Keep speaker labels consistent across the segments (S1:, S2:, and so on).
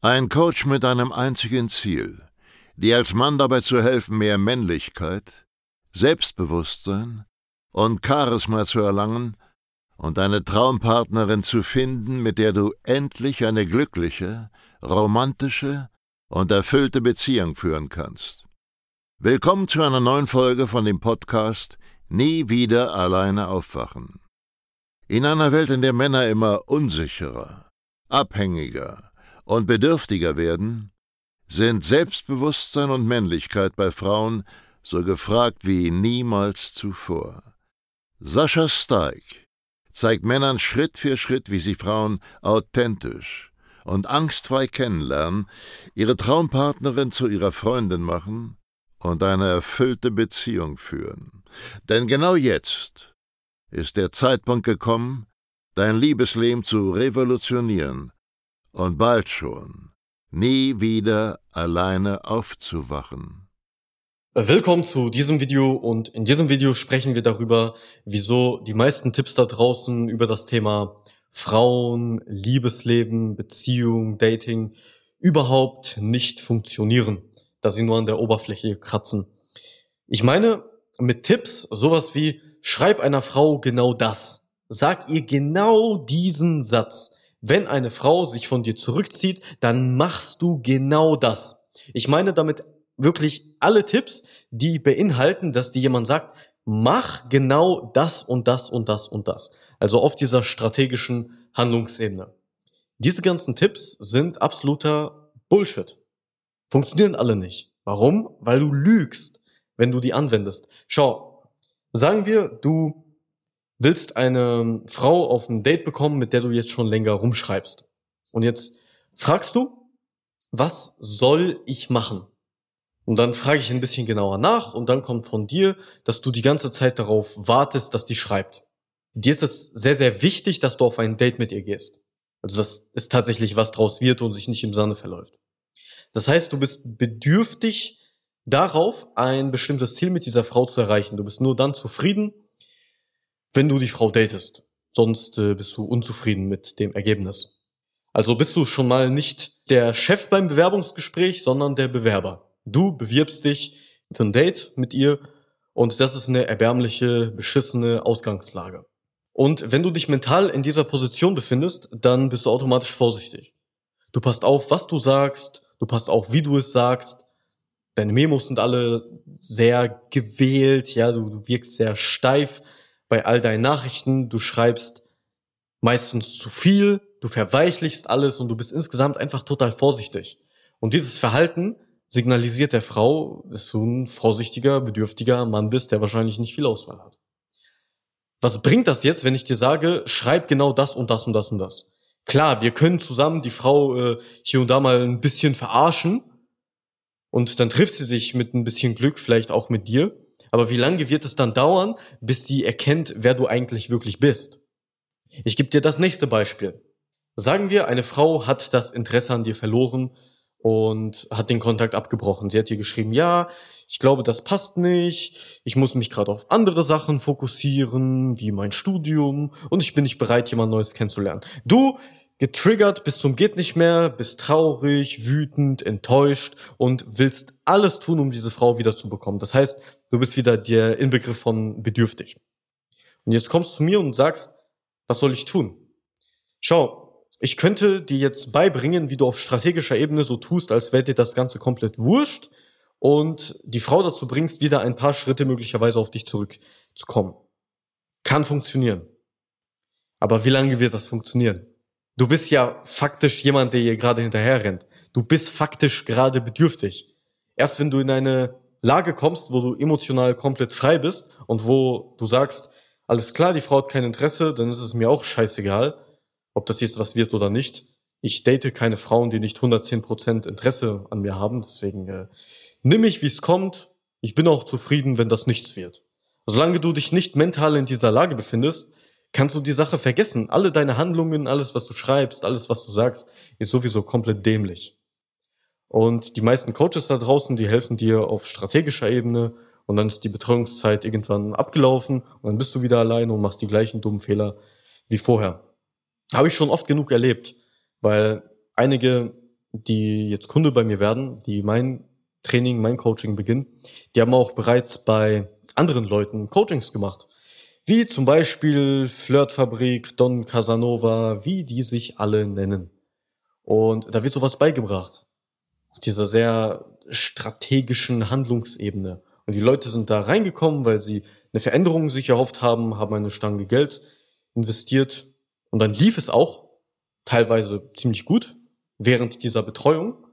S1: Ein Coach mit einem einzigen Ziel, dir als Mann dabei zu helfen, mehr Männlichkeit, Selbstbewusstsein und Charisma zu erlangen und eine Traumpartnerin zu finden, mit der du endlich eine glückliche, romantische und erfüllte Beziehung führen kannst. Willkommen zu einer neuen Folge von dem Podcast Nie wieder alleine aufwachen. In einer Welt, in der Männer immer unsicherer, abhängiger und bedürftiger werden, sind Selbstbewusstsein und Männlichkeit bei Frauen so gefragt wie niemals zuvor. Sascha Steig zeigt Männern Schritt für Schritt, wie sie Frauen authentisch und angstfrei kennenlernen, ihre Traumpartnerin zu ihrer Freundin machen und eine erfüllte Beziehung führen. Denn genau jetzt ist der Zeitpunkt gekommen, dein Liebesleben zu revolutionieren und bald schon nie wieder alleine aufzuwachen.
S2: Willkommen zu diesem Video und in diesem Video sprechen wir darüber, wieso die meisten Tipps da draußen über das Thema Frauen, Liebesleben, Beziehung, Dating überhaupt nicht funktionieren dass sie nur an der Oberfläche kratzen. Ich meine mit Tipps sowas wie, schreib einer Frau genau das. Sag ihr genau diesen Satz. Wenn eine Frau sich von dir zurückzieht, dann machst du genau das. Ich meine damit wirklich alle Tipps, die beinhalten, dass dir jemand sagt, mach genau das und das und das und das. Also auf dieser strategischen Handlungsebene. Diese ganzen Tipps sind absoluter Bullshit funktionieren alle nicht. Warum? Weil du lügst, wenn du die anwendest. Schau, sagen wir, du willst eine Frau auf ein Date bekommen, mit der du jetzt schon länger rumschreibst. Und jetzt fragst du, was soll ich machen? Und dann frage ich ein bisschen genauer nach und dann kommt von dir, dass du die ganze Zeit darauf wartest, dass die schreibt. Dir ist es sehr, sehr wichtig, dass du auf ein Date mit ihr gehst. Also dass es tatsächlich was draus wird und sich nicht im Sande verläuft. Das heißt, du bist bedürftig darauf, ein bestimmtes Ziel mit dieser Frau zu erreichen. Du bist nur dann zufrieden, wenn du die Frau datest. Sonst äh, bist du unzufrieden mit dem Ergebnis. Also bist du schon mal nicht der Chef beim Bewerbungsgespräch, sondern der Bewerber. Du bewirbst dich für ein Date mit ihr und das ist eine erbärmliche, beschissene Ausgangslage. Und wenn du dich mental in dieser Position befindest, dann bist du automatisch vorsichtig. Du passt auf, was du sagst, du passt auf, wie du es sagst. Deine Memos sind alle sehr gewählt, ja, du, du wirkst sehr steif bei all deinen Nachrichten, du schreibst meistens zu viel, du verweichlichst alles und du bist insgesamt einfach total vorsichtig. Und dieses Verhalten signalisiert der Frau, dass du ein vorsichtiger, bedürftiger Mann bist, der wahrscheinlich nicht viel Auswahl hat. Was bringt das jetzt, wenn ich dir sage, schreib genau das und das und das und das? Klar, wir können zusammen die Frau äh, hier und da mal ein bisschen verarschen und dann trifft sie sich mit ein bisschen Glück vielleicht auch mit dir. Aber wie lange wird es dann dauern, bis sie erkennt, wer du eigentlich wirklich bist? Ich gebe dir das nächste Beispiel. Sagen wir, eine Frau hat das Interesse an dir verloren und hat den Kontakt abgebrochen. Sie hat dir geschrieben, ja, ich glaube, das passt nicht, ich muss mich gerade auf andere Sachen fokussieren, wie mein Studium, und ich bin nicht bereit, jemand Neues kennenzulernen. Du getriggert bis zum geht nicht mehr, bist traurig, wütend, enttäuscht und willst alles tun, um diese Frau wieder zu bekommen. Das heißt, du bist wieder der Inbegriff von bedürftig. Und jetzt kommst du zu mir und sagst, was soll ich tun? Schau, ich könnte dir jetzt beibringen, wie du auf strategischer Ebene so tust, als wäre dir das Ganze komplett wurscht und die Frau dazu bringst, wieder ein paar Schritte möglicherweise auf dich zurückzukommen. Kann funktionieren. Aber wie lange wird das funktionieren? Du bist ja faktisch jemand, der ihr gerade hinterher rennt. Du bist faktisch gerade bedürftig. Erst wenn du in eine Lage kommst, wo du emotional komplett frei bist und wo du sagst, alles klar, die Frau hat kein Interesse, dann ist es mir auch scheißegal, ob das jetzt was wird oder nicht. Ich date keine Frauen, die nicht 110% Interesse an mir haben, deswegen äh, nimm mich, wie es kommt. Ich bin auch zufrieden, wenn das nichts wird. Solange du dich nicht mental in dieser Lage befindest, kannst du die Sache vergessen. Alle deine Handlungen, alles, was du schreibst, alles, was du sagst, ist sowieso komplett dämlich. Und die meisten Coaches da draußen, die helfen dir auf strategischer Ebene und dann ist die Betreuungszeit irgendwann abgelaufen und dann bist du wieder alleine und machst die gleichen dummen Fehler wie vorher. Habe ich schon oft genug erlebt, weil einige die jetzt Kunde bei mir werden, die mein Training, mein Coaching beginnen, die haben auch bereits bei anderen Leuten Coachings gemacht. Wie zum Beispiel Flirtfabrik, Don Casanova, wie die sich alle nennen. Und da wird sowas beigebracht. Auf dieser sehr strategischen Handlungsebene. Und die Leute sind da reingekommen, weil sie eine Veränderung sich erhofft haben, haben eine Stange Geld investiert. Und dann lief es auch teilweise ziemlich gut während dieser Betreuung.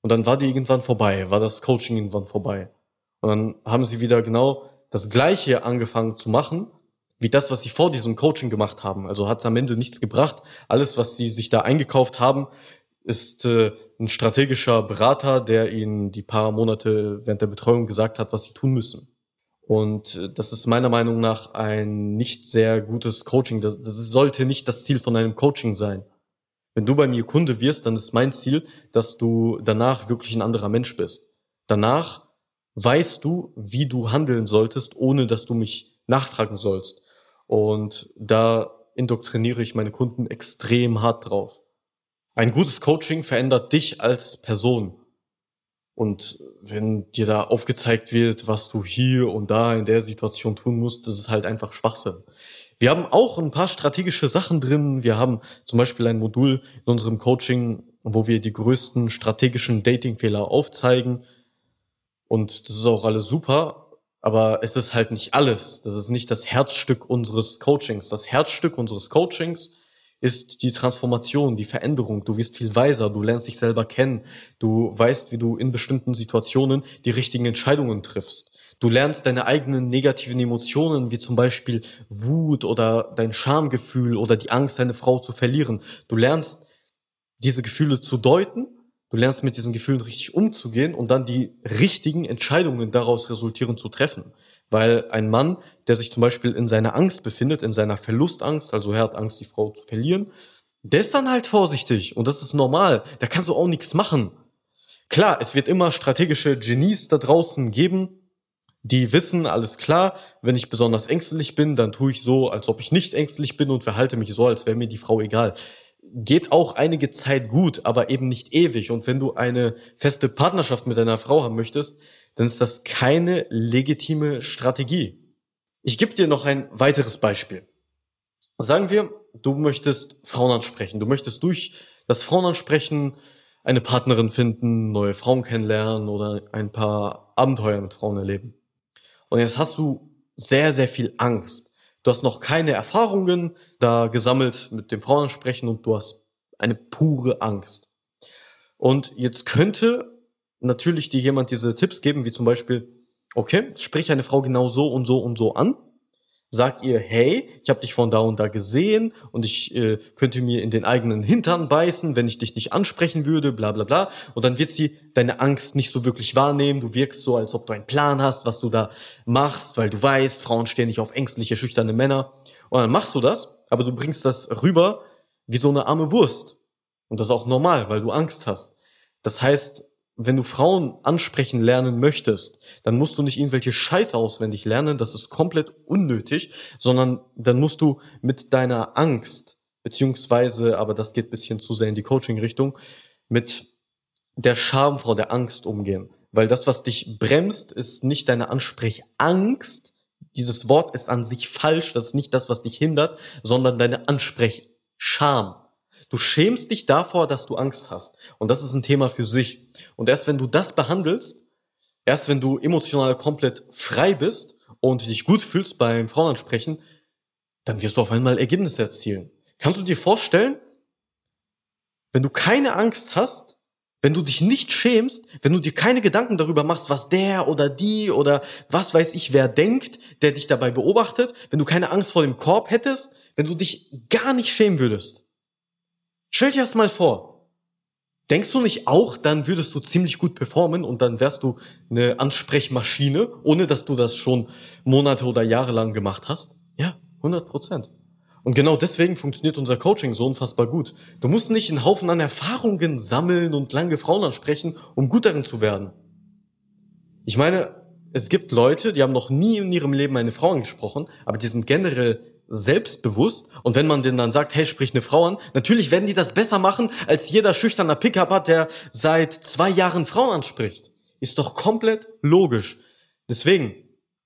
S2: Und dann war die irgendwann vorbei, war das Coaching irgendwann vorbei. Und dann haben sie wieder genau das Gleiche angefangen zu machen, wie das, was sie vor diesem Coaching gemacht haben. Also hat es am Ende nichts gebracht. Alles, was sie sich da eingekauft haben, ist äh, ein strategischer Berater, der ihnen die paar Monate während der Betreuung gesagt hat, was sie tun müssen. Und äh, das ist meiner Meinung nach ein nicht sehr gutes Coaching. Das, das sollte nicht das Ziel von einem Coaching sein. Wenn du bei mir Kunde wirst, dann ist mein Ziel, dass du danach wirklich ein anderer Mensch bist. Danach weißt du, wie du handeln solltest, ohne dass du mich nachfragen sollst. Und da indoktriniere ich meine Kunden extrem hart drauf. Ein gutes Coaching verändert dich als Person. Und wenn dir da aufgezeigt wird, was du hier und da in der Situation tun musst, das ist halt einfach Schwachsinn. Wir haben auch ein paar strategische Sachen drin. Wir haben zum Beispiel ein Modul in unserem Coaching, wo wir die größten strategischen Datingfehler aufzeigen. Und das ist auch alles super. Aber es ist halt nicht alles. Das ist nicht das Herzstück unseres Coachings. Das Herzstück unseres Coachings ist die Transformation, die Veränderung. Du wirst viel weiser, du lernst dich selber kennen, du weißt, wie du in bestimmten Situationen die richtigen Entscheidungen triffst. Du lernst deine eigenen negativen Emotionen, wie zum Beispiel Wut oder dein Schamgefühl oder die Angst, deine Frau zu verlieren. Du lernst diese Gefühle zu deuten Du lernst mit diesen Gefühlen richtig umzugehen und dann die richtigen Entscheidungen daraus resultieren zu treffen. Weil ein Mann, der sich zum Beispiel in seiner Angst befindet, in seiner Verlustangst, also er hat Angst, die Frau zu verlieren, der ist dann halt vorsichtig und das ist normal. Da kannst du auch nichts machen. Klar, es wird immer strategische Genies da draußen geben, die wissen, alles klar, wenn ich besonders ängstlich bin, dann tue ich so, als ob ich nicht ängstlich bin und verhalte mich so, als wäre mir die Frau egal geht auch einige Zeit gut, aber eben nicht ewig. Und wenn du eine feste Partnerschaft mit deiner Frau haben möchtest, dann ist das keine legitime Strategie. Ich gebe dir noch ein weiteres Beispiel. Sagen wir, du möchtest Frauen ansprechen. Du möchtest durch das Frauenansprechen eine Partnerin finden, neue Frauen kennenlernen oder ein paar Abenteuer mit Frauen erleben. Und jetzt hast du sehr, sehr viel Angst Du hast noch keine Erfahrungen da gesammelt mit dem Frauenansprechen und du hast eine pure Angst. Und jetzt könnte natürlich dir jemand diese Tipps geben, wie zum Beispiel, okay, sprich eine Frau genau so und so und so an Sag ihr, hey, ich habe dich von da und da gesehen und ich äh, könnte mir in den eigenen Hintern beißen, wenn ich dich nicht ansprechen würde, bla bla bla. Und dann wird sie deine Angst nicht so wirklich wahrnehmen. Du wirkst so, als ob du einen Plan hast, was du da machst, weil du weißt, Frauen stehen nicht auf ängstliche, schüchterne Männer. Und dann machst du das, aber du bringst das rüber wie so eine arme Wurst. Und das ist auch normal, weil du Angst hast. Das heißt, wenn du Frauen ansprechen lernen möchtest, dann musst du nicht irgendwelche Scheiße auswendig lernen, das ist komplett unnötig, sondern dann musst du mit deiner Angst, beziehungsweise, aber das geht bisschen zu sehr in die Coaching-Richtung, mit der Scham vor der Angst umgehen. Weil das, was dich bremst, ist nicht deine Ansprechangst. Dieses Wort ist an sich falsch, das ist nicht das, was dich hindert, sondern deine Ansprechscham. Du schämst dich davor, dass du Angst hast. Und das ist ein Thema für sich. Und erst wenn du das behandelst, erst wenn du emotional komplett frei bist und dich gut fühlst beim Frauenansprechen, dann wirst du auf einmal Ergebnisse erzielen. Kannst du dir vorstellen, wenn du keine Angst hast, wenn du dich nicht schämst, wenn du dir keine Gedanken darüber machst, was der oder die oder was weiß ich wer denkt, der dich dabei beobachtet, wenn du keine Angst vor dem Korb hättest, wenn du dich gar nicht schämen würdest. Stell dir das mal vor. Denkst du nicht auch, dann würdest du ziemlich gut performen und dann wärst du eine Ansprechmaschine, ohne dass du das schon Monate oder Jahre lang gemacht hast? Ja, 100 Prozent. Und genau deswegen funktioniert unser Coaching so unfassbar gut. Du musst nicht einen Haufen an Erfahrungen sammeln und lange Frauen ansprechen, um gut darin zu werden. Ich meine, es gibt Leute, die haben noch nie in ihrem Leben eine Frau angesprochen, aber die sind generell selbstbewusst und wenn man denen dann sagt, hey, sprich eine Frau an, natürlich werden die das besser machen, als jeder schüchterne Pickup hat, der seit zwei Jahren Frauen anspricht. Ist doch komplett logisch. Deswegen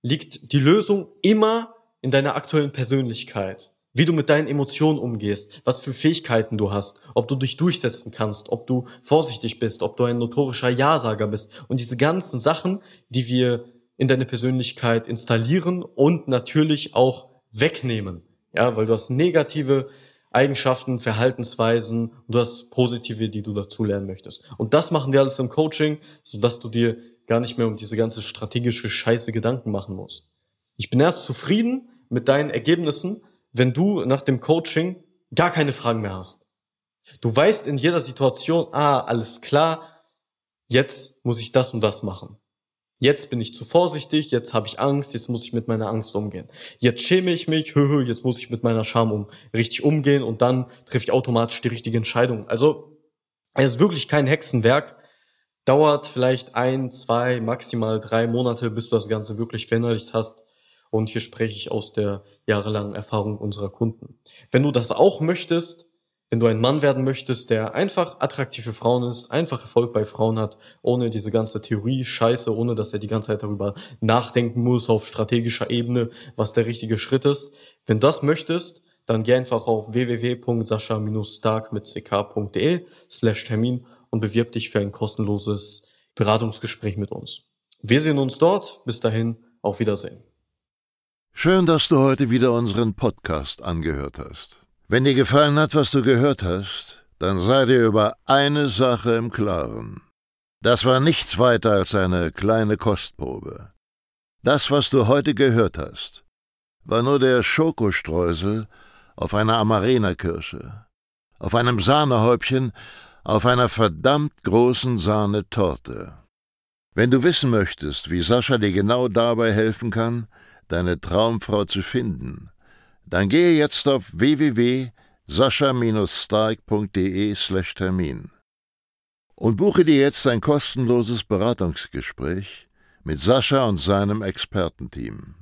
S2: liegt die Lösung immer in deiner aktuellen Persönlichkeit. Wie du mit deinen Emotionen umgehst, was für Fähigkeiten du hast, ob du dich durchsetzen kannst, ob du vorsichtig bist, ob du ein notorischer Ja-Sager bist und diese ganzen Sachen, die wir in deine Persönlichkeit installieren und natürlich auch wegnehmen. Ja, weil du hast negative Eigenschaften, Verhaltensweisen und du hast positive, die du dazu lernen möchtest. Und das machen wir alles im Coaching, sodass du dir gar nicht mehr um diese ganze strategische Scheiße Gedanken machen musst. Ich bin erst zufrieden mit deinen Ergebnissen, wenn du nach dem Coaching gar keine Fragen mehr hast. Du weißt in jeder Situation, ah, alles klar, jetzt muss ich das und das machen. Jetzt bin ich zu vorsichtig, jetzt habe ich Angst, jetzt muss ich mit meiner Angst umgehen. Jetzt schäme ich mich, hö, hö, jetzt muss ich mit meiner Scham um richtig umgehen und dann treffe ich automatisch die richtige Entscheidung. Also es ist wirklich kein Hexenwerk. Dauert vielleicht ein, zwei, maximal drei Monate, bis du das Ganze wirklich verinnerlicht hast. Und hier spreche ich aus der jahrelangen Erfahrung unserer Kunden. Wenn du das auch möchtest, wenn du ein Mann werden möchtest, der einfach attraktive Frauen ist, einfach Erfolg bei Frauen hat, ohne diese ganze Theorie, Scheiße, ohne dass er die ganze Zeit darüber nachdenken muss auf strategischer Ebene, was der richtige Schritt ist. Wenn du das möchtest, dann geh einfach auf www.sascha-stark mit ck.de slash Termin und bewirb dich für ein kostenloses Beratungsgespräch mit uns. Wir sehen uns dort. Bis dahin, auf Wiedersehen.
S1: Schön, dass du heute wieder unseren Podcast angehört hast. Wenn dir gefallen hat, was du gehört hast, dann sei dir über eine Sache im Klaren. Das war nichts weiter als eine kleine Kostprobe. Das, was du heute gehört hast, war nur der Schokostreusel auf einer Amarena-Kirsche, auf einem Sahnehäubchen, auf einer verdammt großen Sahnetorte. Wenn du wissen möchtest, wie Sascha dir genau dabei helfen kann, deine Traumfrau zu finden, dann gehe jetzt auf www.sascha-stark.de/termin und buche dir jetzt ein kostenloses Beratungsgespräch mit Sascha und seinem Expertenteam.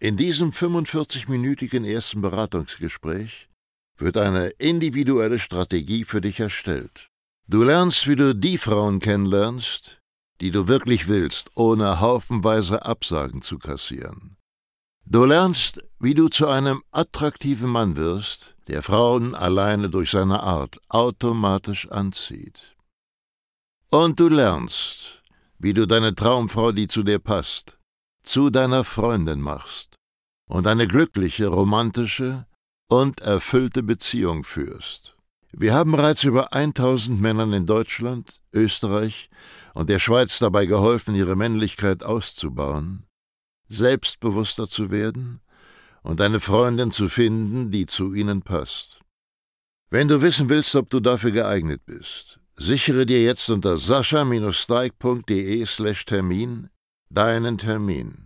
S1: In diesem 45-minütigen ersten Beratungsgespräch wird eine individuelle Strategie für dich erstellt. Du lernst, wie du die Frauen kennenlernst, die du wirklich willst, ohne haufenweise Absagen zu kassieren. Du lernst, wie du zu einem attraktiven Mann wirst, der Frauen alleine durch seine Art automatisch anzieht. Und du lernst, wie du deine Traumfrau, die zu dir passt, zu deiner Freundin machst und eine glückliche, romantische und erfüllte Beziehung führst. Wir haben bereits über 1000 Männern in Deutschland, Österreich und der Schweiz dabei geholfen, ihre Männlichkeit auszubauen selbstbewusster zu werden und eine Freundin zu finden, die zu ihnen passt. Wenn du wissen willst, ob du dafür geeignet bist, sichere dir jetzt unter sascha-steig.de slash Termin deinen Termin.